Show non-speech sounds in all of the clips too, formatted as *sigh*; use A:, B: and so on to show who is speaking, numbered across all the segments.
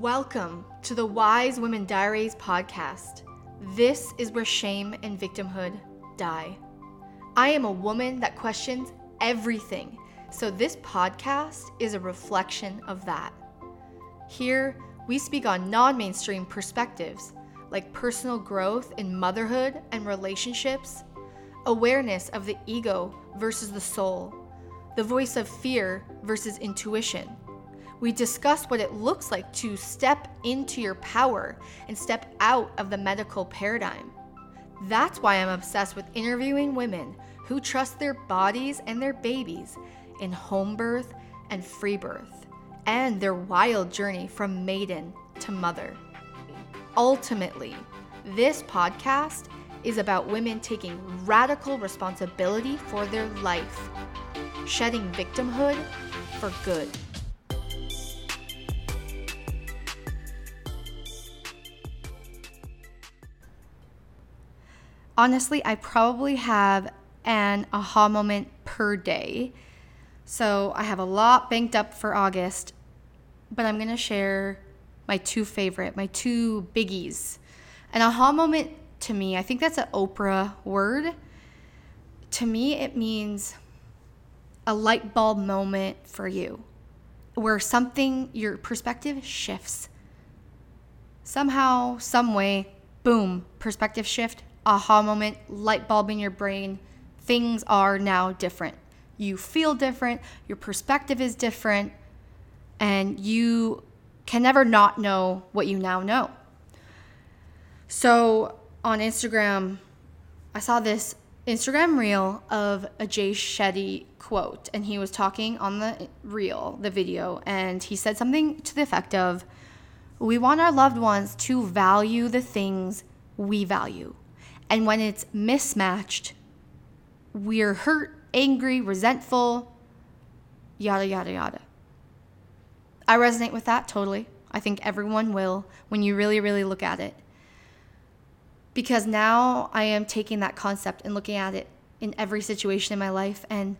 A: Welcome to the Wise Women Diaries podcast. This is where shame and victimhood die. I am a woman that questions everything, so this podcast is a reflection of that. Here, we speak on non mainstream perspectives like personal growth in motherhood and relationships, awareness of the ego versus the soul, the voice of fear versus intuition. We discuss what it looks like to step into your power and step out of the medical paradigm. That's why I'm obsessed with interviewing women who trust their bodies and their babies in home birth and free birth, and their wild journey from maiden to mother. Ultimately, this podcast is about women taking radical responsibility for their life, shedding victimhood for good. Honestly, I probably have an aha moment per day. So I have a lot banked up for August, but I'm going to share my two favorite, my two biggies. An aha moment to me, I think that's an Oprah word. To me, it means a light bulb moment for you where something, your perspective shifts. Somehow, some way, boom, perspective shift, aha moment, light bulb in your brain. Things are now different. You feel different, your perspective is different, and you can never not know what you now know. So on Instagram, I saw this Instagram reel of a Jay Shetty quote, and he was talking on the reel, the video, and he said something to the effect of, We want our loved ones to value the things we value. And when it's mismatched, we're hurt, angry, resentful, yada, yada, yada. I resonate with that totally. I think everyone will when you really, really look at it. Because now I am taking that concept and looking at it in every situation in my life, and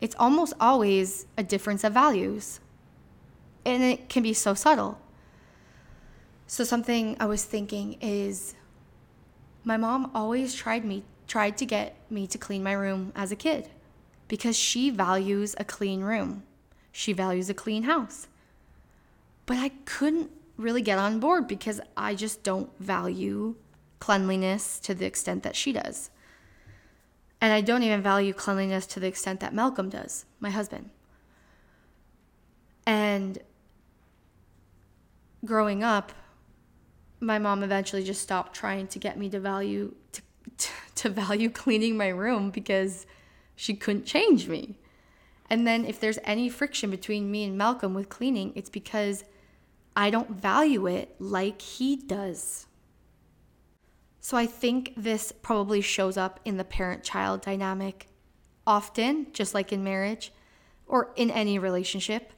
A: it's almost always a difference of values. And it can be so subtle. So, something I was thinking is my mom always tried me tried to get me to clean my room as a kid because she values a clean room. She values a clean house. But I couldn't really get on board because I just don't value cleanliness to the extent that she does. And I don't even value cleanliness to the extent that Malcolm does, my husband. And growing up, my mom eventually just stopped trying to get me to value to, *laughs* to, value cleaning my room because she couldn't change me. And then if there's any friction between me and Malcolm with cleaning, it's because I don't value it like he does. So I think this probably shows up in the parent child dynamic often, just like in marriage or in any relationship.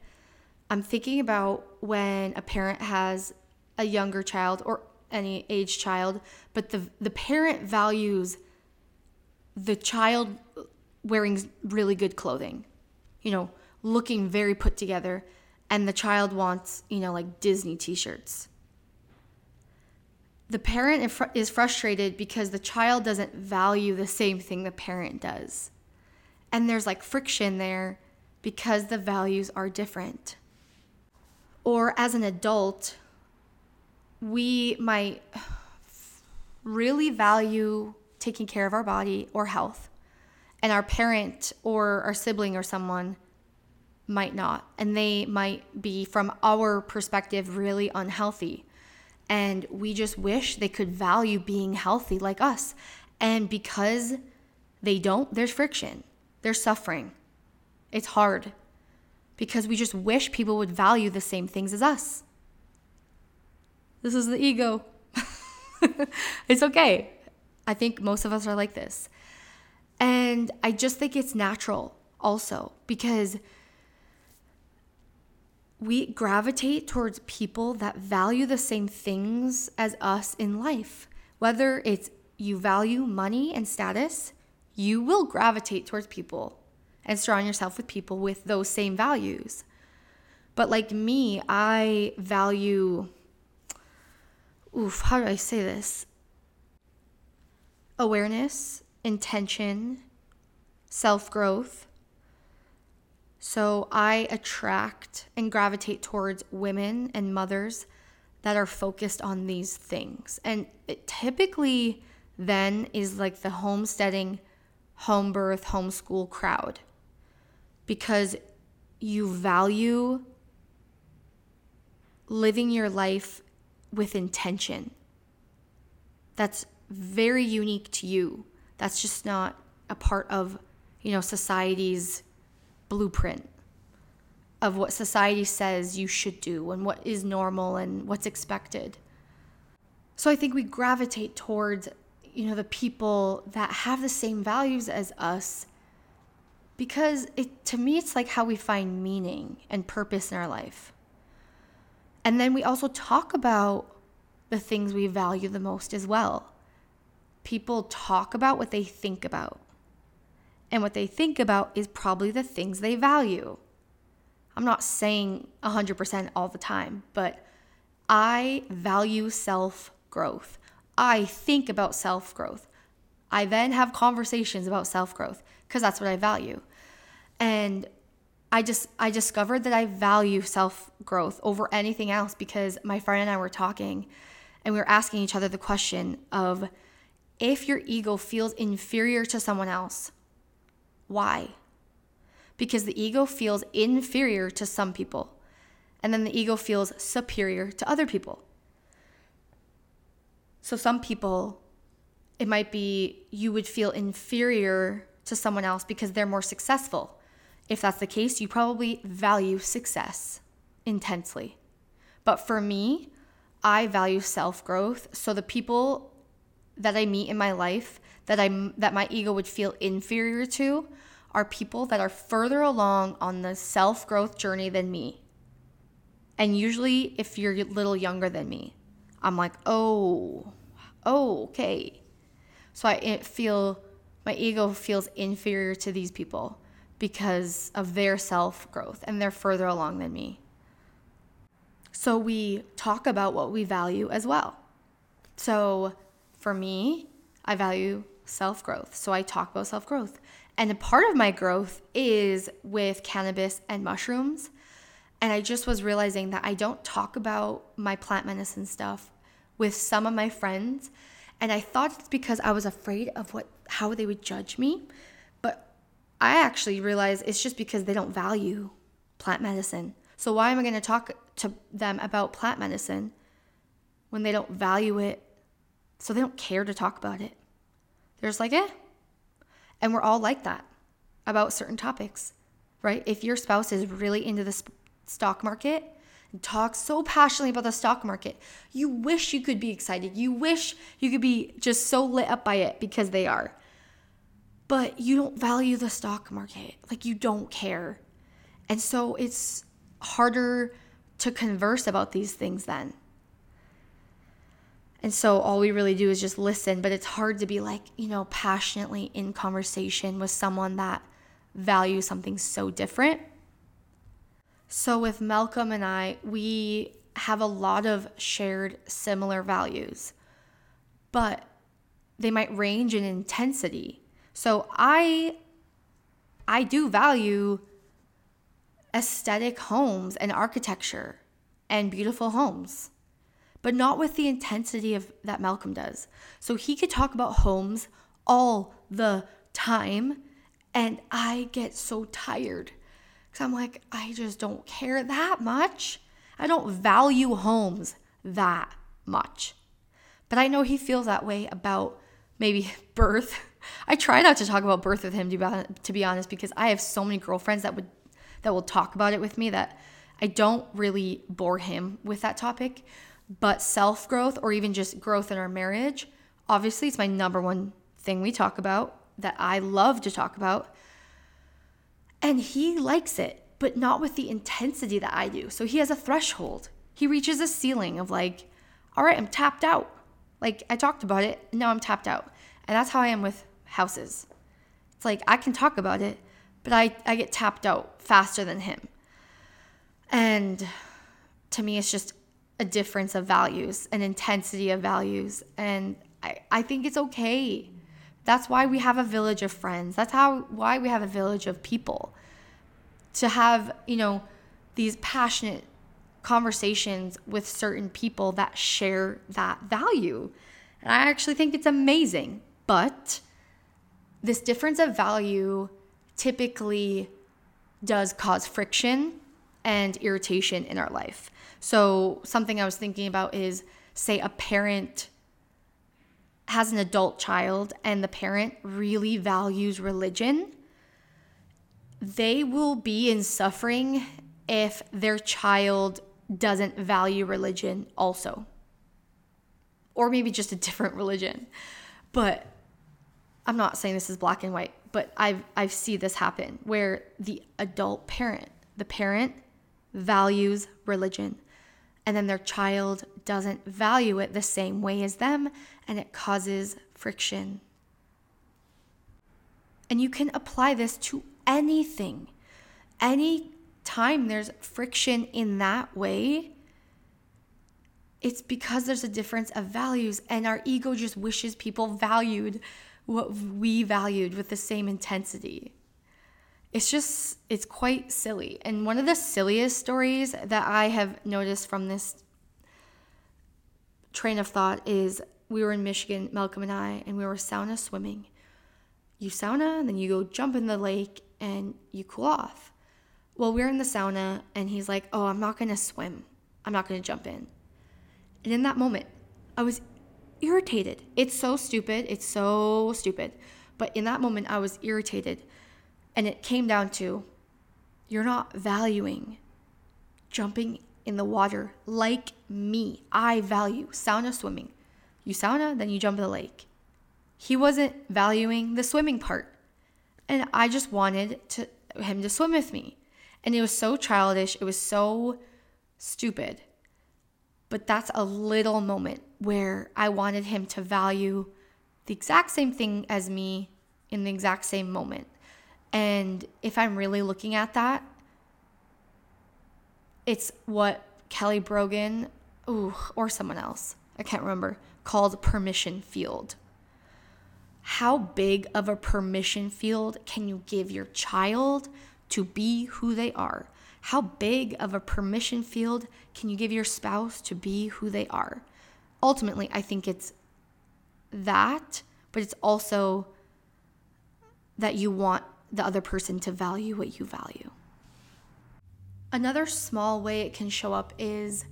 A: I'm thinking about when a parent has a younger child or any age child, but the the parent values the child wearing really good clothing. You know, looking very put together and the child wants, you know, like Disney t-shirts. The parent is frustrated because the child doesn't value the same thing the parent does. And there's like friction there because the values are different. Or as an adult, we might really value taking care of our body or health, and our parent or our sibling or someone might not. And they might be, from our perspective, really unhealthy. And we just wish they could value being healthy like us. And because they don't, there's friction, there's suffering. It's hard because we just wish people would value the same things as us. This is the ego. *laughs* it's okay. I think most of us are like this. And I just think it's natural also because we gravitate towards people that value the same things as us in life. Whether it's you value money and status, you will gravitate towards people and surround yourself with people with those same values. But like me, I value oof, how do I say this? Awareness, intention, self-growth. So I attract and gravitate towards women and mothers that are focused on these things. And it typically then is like the homesteading, home birth, homeschool crowd because you value living your life with intention. That's very unique to you. That's just not a part of, you know, society's blueprint of what society says you should do and what is normal and what's expected. So I think we gravitate towards, you know, the people that have the same values as us because it to me it's like how we find meaning and purpose in our life. And then we also talk about the things we value the most as well. People talk about what they think about. And what they think about is probably the things they value. I'm not saying 100% all the time, but I value self growth. I think about self growth. I then have conversations about self growth because that's what I value. And I just I discovered that I value self growth over anything else because my friend and I were talking and we were asking each other the question of if your ego feels inferior to someone else, why? because the ego feels inferior to some people, and then the ego feels superior to other people. So, some people, it might be you would feel inferior to someone else because they're more successful. If that's the case, you probably value success intensely. But for me, I value self growth. So, the people that I meet in my life that I that my ego would feel inferior to are people that are further along on the self growth journey than me. And usually, if you're a little younger than me, I'm like, oh, oh, okay. So I feel my ego feels inferior to these people because of their self growth and they're further along than me. So we talk about what we value as well. So for me, I value self growth. So I talk about self growth. And a part of my growth is with cannabis and mushrooms. And I just was realizing that I don't talk about my plant medicine stuff with some of my friends. And I thought it's because I was afraid of what how they would judge me. I actually realize it's just because they don't value plant medicine. So why am I going to talk to them about plant medicine when they don't value it? So they don't care to talk about it. They're just like, eh, and we're all like that about certain topics, right? If your spouse is really into the stock market and talks so passionately about the stock market, you wish you could be excited. You wish you could be just so lit up by it because they are. But you don't value the stock market. Like you don't care. And so it's harder to converse about these things then. And so all we really do is just listen, but it's hard to be like, you know, passionately in conversation with someone that values something so different. So with Malcolm and I, we have a lot of shared similar values, but they might range in intensity. So I I do value aesthetic homes and architecture and beautiful homes but not with the intensity of that Malcolm does. So he could talk about homes all the time and I get so tired cuz I'm like I just don't care that much. I don't value homes that much. But I know he feels that way about maybe *laughs* birth. I try not to talk about birth with him to be, honest because I have so many girlfriends that would that will talk about it with me that I don't really bore him with that topic. But self growth or even just growth in our marriage, obviously, it's my number one thing we talk about that I love to talk about. And he likes it, but not with the intensity that I do. So he has a threshold. He reaches a ceiling of like, all right, I'm tapped out. Like I talked about it, now I'm tapped out. And that's how I am with houses. It's like I can talk about it, but I, I get tapped out faster than him. And to me, it's just a difference of values, an intensity of values. And I, I think it's okay. That's why we have a village of friends. That's how why we have a village of people. To have, you know, these passionate conversations with certain people that share that value. And I actually think it's amazing. But this difference of value typically does cause friction and irritation in our life. So, something I was thinking about is say a parent has an adult child and the parent really values religion, they will be in suffering if their child doesn't value religion also. Or maybe just a different *laughs* religion. But I'm not saying this is black and white, but I've I've seen this happen where the adult parent, the parent values religion and then their child doesn't value it the same way as them and it causes friction. And you can apply this to anything. Any time there's friction in that way, it's because there's a difference of values and our ego just wishes people valued what we valued with the same intensity. It's just, it's quite silly. And one of the silliest stories that I have noticed from this train of thought is we were in Michigan, Malcolm and I, and we were sauna swimming. You sauna, and then you go jump in the lake and you cool off. Well, we're in the sauna, and he's like, Oh, I'm not gonna swim. I'm not gonna jump in. And in that moment, I was irritated. It's so stupid. It's so stupid. But in that moment, I was irritated. And it came down to you're not valuing jumping in the water like me. I value sauna swimming. You sauna, then you jump in the lake. He wasn't valuing the swimming part. And I just wanted to him to swim with me. And it was so childish. It was so stupid. But that's a little moment where I wanted him to value the exact same thing as me in the exact same moment. And if I'm really looking at that, it's what Kelly Brogan, ooh, or someone else, I can't remember, called permission field. How big of a permission field can you give your child to be who they are? How big of a permission field can you give your spouse to be who they are? Ultimately, I think it's that, but it's also that you want the other person to value what you value. Another small way it can show up is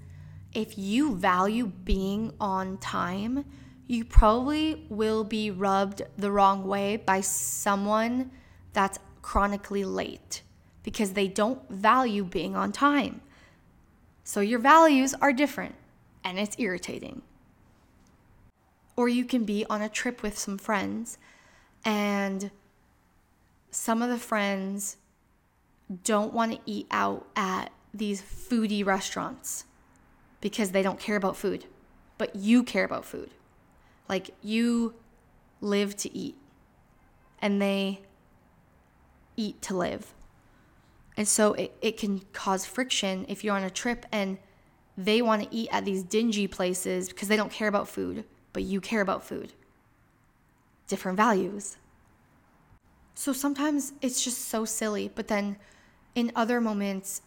A: if you value being on time, you probably will be rubbed the wrong way by someone that's chronically late because they don't value being on time. So your values are different and it's irritating. Or you can be on a trip with some friends and some of the friends don't want to eat out at these foodie restaurants because they don't care about food, but you care about food. Like you live to eat and they eat to live. And so it, it can cause friction if you're on a trip and they want to eat at these dingy places because they don't care about food, but you care about food. Different values. So sometimes it's just so silly, but then in other moments,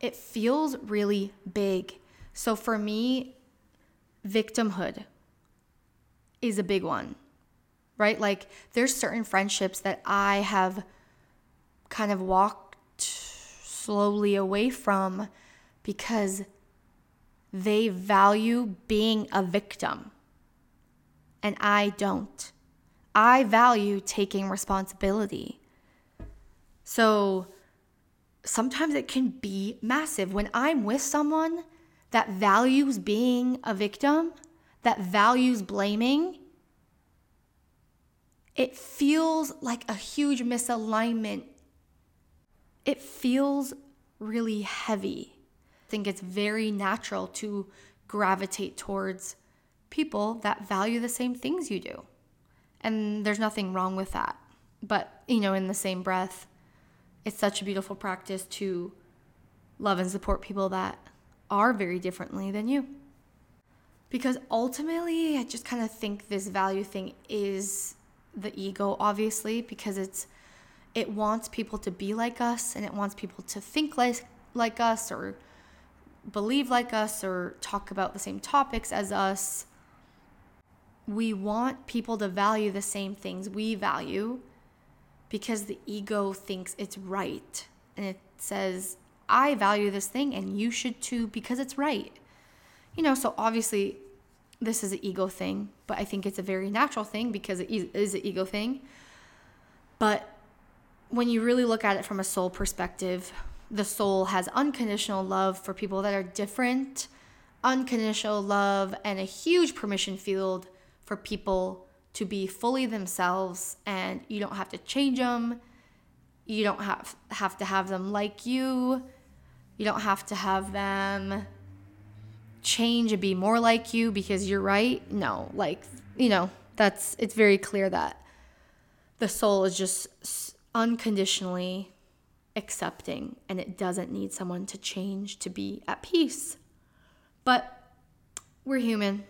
A: it feels really big. So for me, victimhood is a big one, right? Like there's certain friendships that I have kind of walked slowly away from because they value being a victim and I don't. I value taking responsibility. So sometimes it can be massive. When I'm with someone that values being a victim, that values blaming, it feels like a huge misalignment. It feels really heavy. I think it's very natural to gravitate towards people that value the same things you do. And there's nothing wrong with that. But, you know, in the same breath, it's such a beautiful practice to love and support people that are very differently than you. Because ultimately, I just kind of think this value thing is the ego, obviously, because it's it wants people to be like us and it wants people to think like like us or believe like us or talk about the same topics as us. We want people to value the same things we value because the ego thinks it's right. And it says, I value this thing and you should too because it's right. You know, so obviously this is an ego thing, but I think it's a very natural thing because it is an ego thing. But when you really look at it from a soul perspective, the soul has unconditional love for people that are different, unconditional love, and a huge permission field for people to be fully themselves. And you don't have to change them. You don't have have to have them like you. You don't have to have them change and be more like you because you're right. No, like, you know, that's it's very clear that the soul is just unconditionally accepting and it doesn't need someone to change to be at peace. But we're human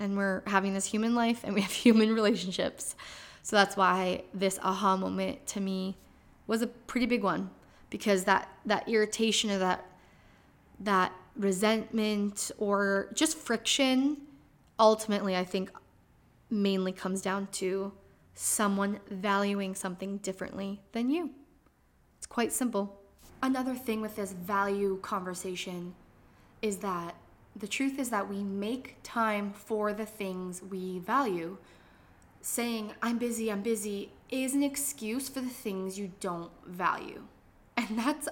A: and we're having this human life and we have *laughs* human relationships. So that's why this aha moment to me was a pretty big one because that that irritation or that that resentment or just friction ultimately I think mainly comes down to someone valuing something differently than you. It's quite simple. Another thing with this value conversation is that the truth is that we make time for the things we value. Saying, I'm busy, I'm busy, is an excuse for the things you don't value. *laughs* And that's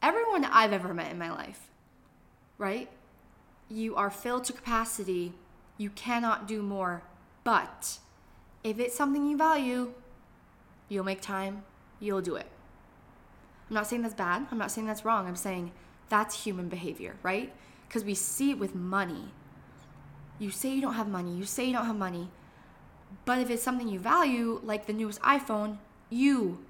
A: everyone I've ever met in my life, right? You are filled to capacity, you cannot do more, but if it's something you value, you'll make time, you'll do it. I'm not saying that's bad. I'm not saying that's wrong. I'm saying that's human behavior, right? Because we see it with money. You say you don't have money, you say you don't have money, but if it's something you value, like the newest iPhone, you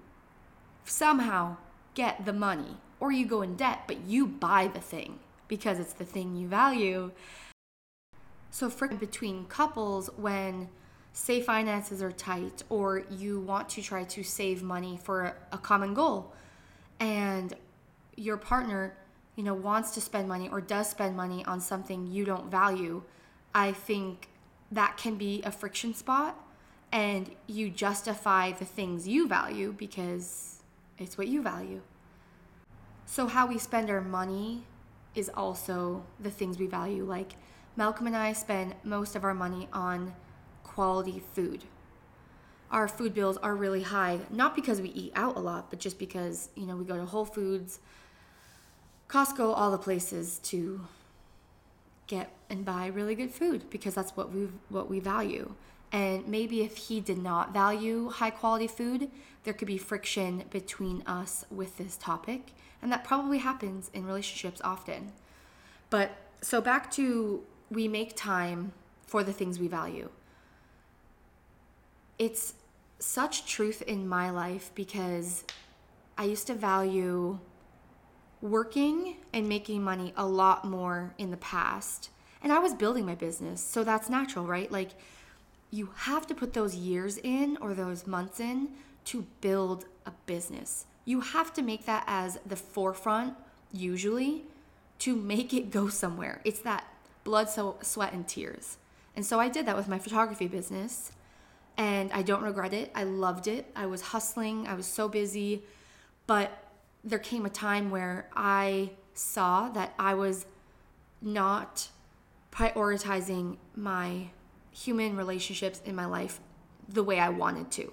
A: somehow get the money or you go in debt, but you buy the thing because it's the thing you value. So, for between couples, when say finances are tight or you want to try to save money for a common goal and your partner you know wants to spend money or does spend money on something you don't value i think that can be a friction spot and you justify the things you value because it's what you value so how we spend our money is also the things we value like malcolm and i spend most of our money on quality food. Our food bills are really high, not because we eat out a lot, but just because, you know, we go to Whole Foods, Costco, all the places to get and buy really good food because that's what we what we value. And maybe if he did not value high quality food, there could be friction between us with this topic, and that probably happens in relationships often. But so back to we make time for the things we value it's such truth in my life because I used to value working and making money a lot more in the past. And I was building my business, so that's natural, right? Like you have to put those years in or those months in to build a business. You have to make that as the forefront, usually, to make it go somewhere. It's that blood, so, sweat, and tears. And so I did that with my photography business and I don't regret it. I loved it. I was hustling, I was so busy, but there came a time where I saw that I was not prioritizing my human relationships in my life the way I wanted to.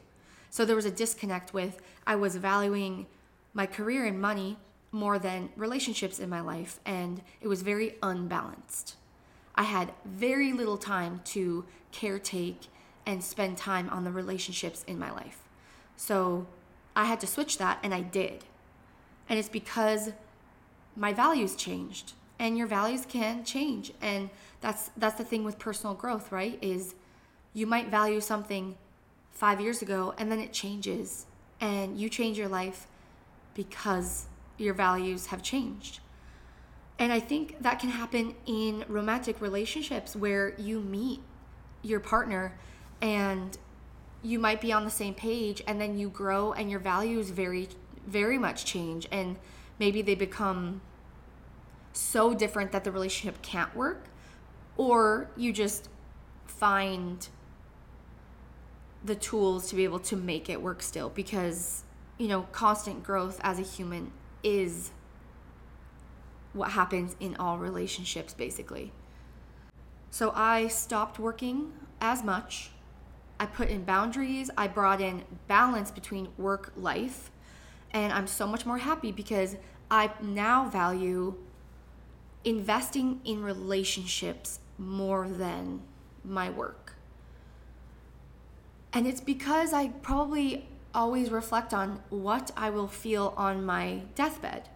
A: So there was a disconnect with I was valuing my career and money more than relationships in my life, and it was very unbalanced. I had very little time to caretake and spend time on the relationships in my life. So I had to switch that, and I did. And it's because my values changed, and your values can change. And that's that's the thing with personal growth, right? Is you might value something five years ago, and then it changes, and you change your life because your values have changed. And I think that can happen in romantic relationships where you meet your partner and you might be on the same page and then you grow and your values very very much change and maybe they become so different that the relationship can't work or you just find the tools to be able to make it work still because you know constant growth as a human is what happens in all relationships basically. So i stopped working as much. I put in boundaries. I brought in balance between work life and i'm so much more happy because i now value investing in relationships more than my work. And it's because I probably always reflect on what I will feel on my deathbed.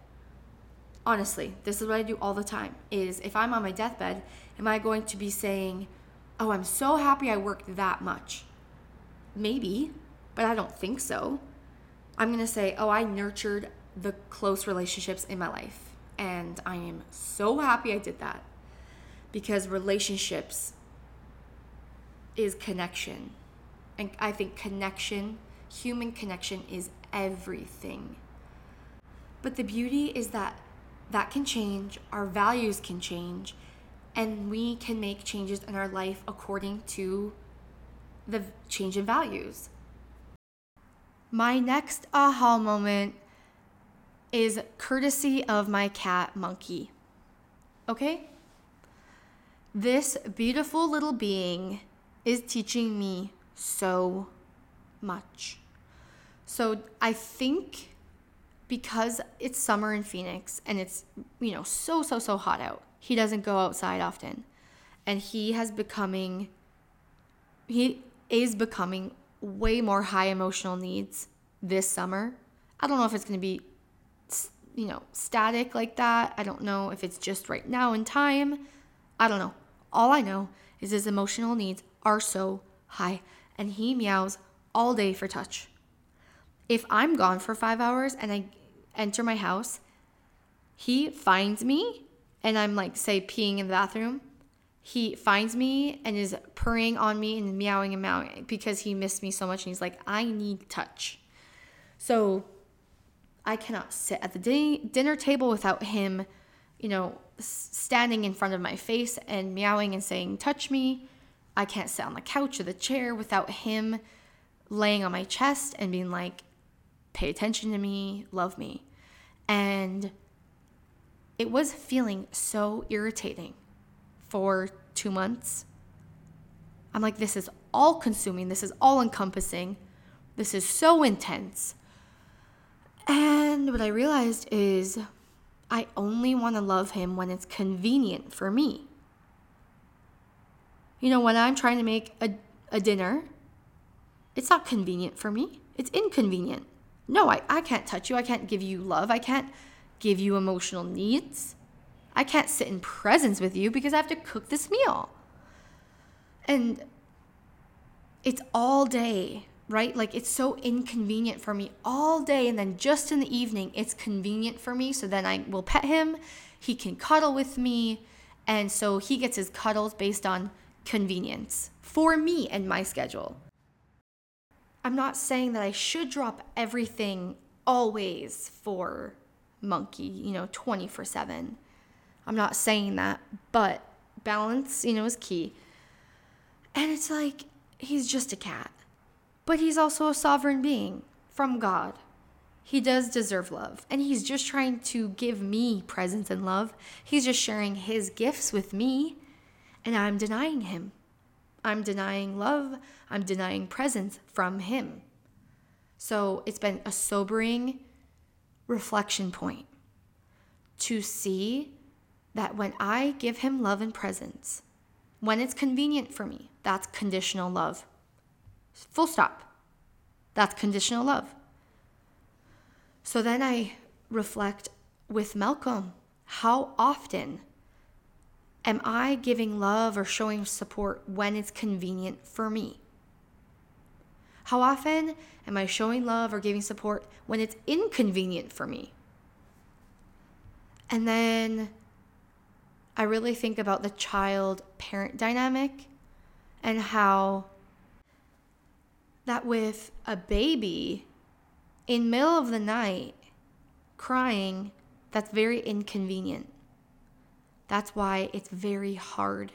A: Honestly, this is what I do all the time is if I'm on my deathbed, am I going to be saying, "Oh, I'm so happy I worked that much?" Maybe, but I don't think so. I'm going to say, "Oh, I nurtured the close relationships in my life, and I am so happy I did that." Because relationships is connection. And I think connection, human connection, is everything. But the beauty is that that can change, our values can change, and we can make changes in our life according to the change in values. My next aha moment is courtesy of my cat Monkey. Okay? This beautiful little being is teaching me so much. So I think because it's summer in Phoenix and it's, you know, so, so, so hot out, he doesn't go outside often. And he has becoming, he is becoming way more high emotional needs this summer. I don't know if it's going to be, you know, static like that. I don't know if it's just right now in time. I don't know. All I know is his emotional needs are so high, and he meows all day for touch. If I'm gone for five hours and I enter my house, he finds me and I'm like, say, peeing in the bathroom. He finds me and is purring on me and meowing and meowing because he missed me so much. And he's like, I need touch. So I cannot sit at the dinner table without him, you know, standing in front of my face and meowing and saying, Touch me. I can't sit on the couch or the chair without him laying on my chest and being like, pay attention to me, love me. And it was feeling so irritating for two months. I'm like, this is all consuming, this is all encompassing, this is so intense. And what I realized is I only want to love him when it's convenient for me. You know, when I'm trying to make a, a dinner, it's not convenient for me. It's inconvenient. No, I, I can't touch you. I can't give you love. I can't give you emotional needs. I can't sit in presence with you because I have to cook this meal. And it's all day, right? Like it's so inconvenient for me all day. And then just in the evening, it's convenient for me. So then I will pet him. He can cuddle with me. And so he gets his cuddles based on convenience for me and my schedule. I'm not saying that I should drop everything always for Monkey, you know, 24 7. I'm not saying that, but balance, you know, is key. And it's like, he's just a cat, but he's also a sovereign being from God. He does deserve love, and he's just trying to give me presence and love. He's just sharing his gifts with me and I'm denying him. I'm denying love. I'm denying presence from him. So it's been a sobering reflection point to see that when I give him love and presence, when it's convenient for me, that's conditional love. Full stop. That's conditional love. So then I reflect with Malcolm how often Am I giving love or showing support when it's convenient for me? How often am I showing love or giving support when it's inconvenient for me? And then I really think about the child parent dynamic and how that with a baby in middle of the night crying that's very inconvenient. That's why it's very hard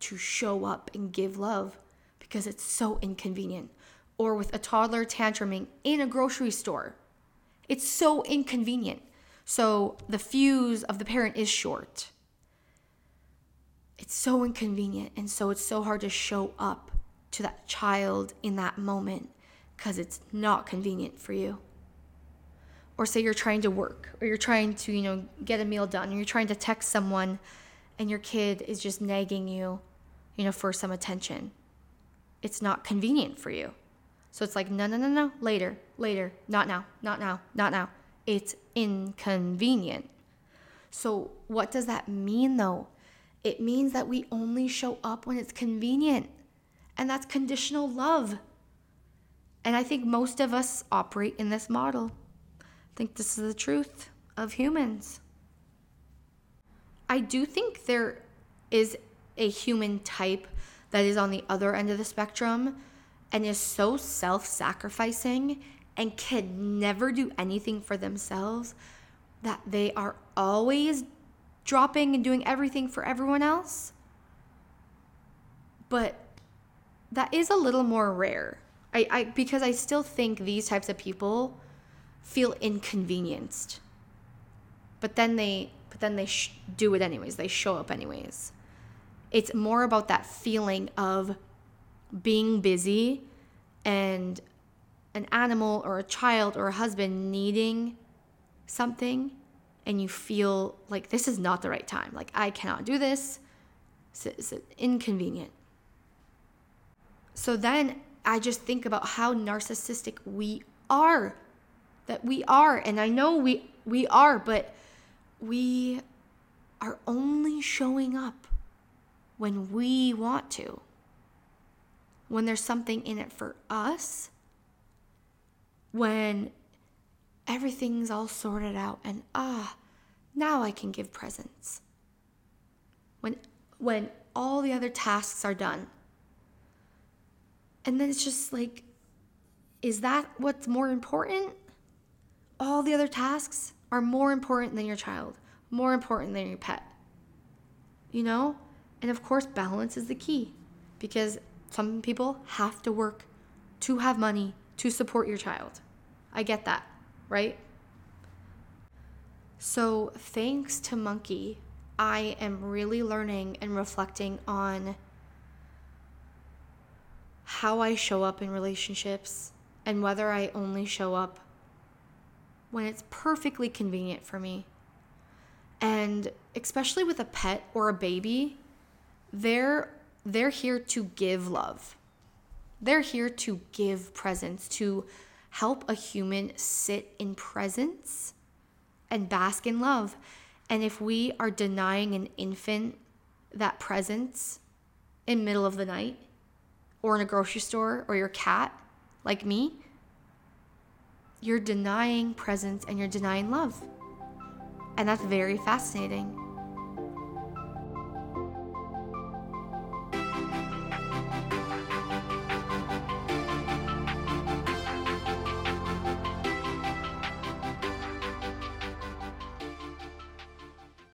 A: to show up and give love because it's so inconvenient. Or with a toddler tantruming in a grocery store it's so inconvenient. So the fuse of the parent is short it's so inconvenient and so it's so hard to show up to that child in that moment because it's not convenient for you. Or say you're trying to work or you're trying to, you know, get a meal done or you're trying to text someone and your kid is just nagging you, you know, for some attention. It's not convenient for you. So it's like, no, no, no, no, later, later, not now, not now, not now. It's inconvenient. So, what does that mean though? It means that we only show up when it's convenient. And that's conditional love. And I think most of us operate in this model. I think this is the truth of humans. I do think there is a human type that is on the other end of the spectrum and is so self sacrificing and can never do anything for themselves that they are always dropping and doing everything for everyone else. But that is a little more rare. I, I because I still think these types of people feel inconvenienced. But then they but then they sh- do it anyways. They show up anyways. It's more about that feeling of being busy and an animal or a child or a husband needing something and you feel like this is not the right time. Like I cannot do this. It's, inconvenient. So then I just think about how narcissistic we are. That we are. And I know we we are, but we are only showing up when we want to. When there's something in it for us. When everything's all sorted out and ah, now I can give presence. When when all the other tasks are done and then it's just like, is that what's more important? All the other tasks are more important than your child, more important than your pet. You know? And of course, balance is the key because some people have to work to have money to support your child. I get that, right? So, thanks to Monkey, I am really learning and reflecting on how I show up in relationships and whether I only show up when it's perfectly convenient for me. And especially with a pet or a baby, they're they're here to give love. They're here to give presence, to help a human sit in presence and bask in love. And if we are denying an infant that presence in middle of the night, or in a grocery store or your cat, like me, you're denying presence and you're denying love. And that's very fascinating.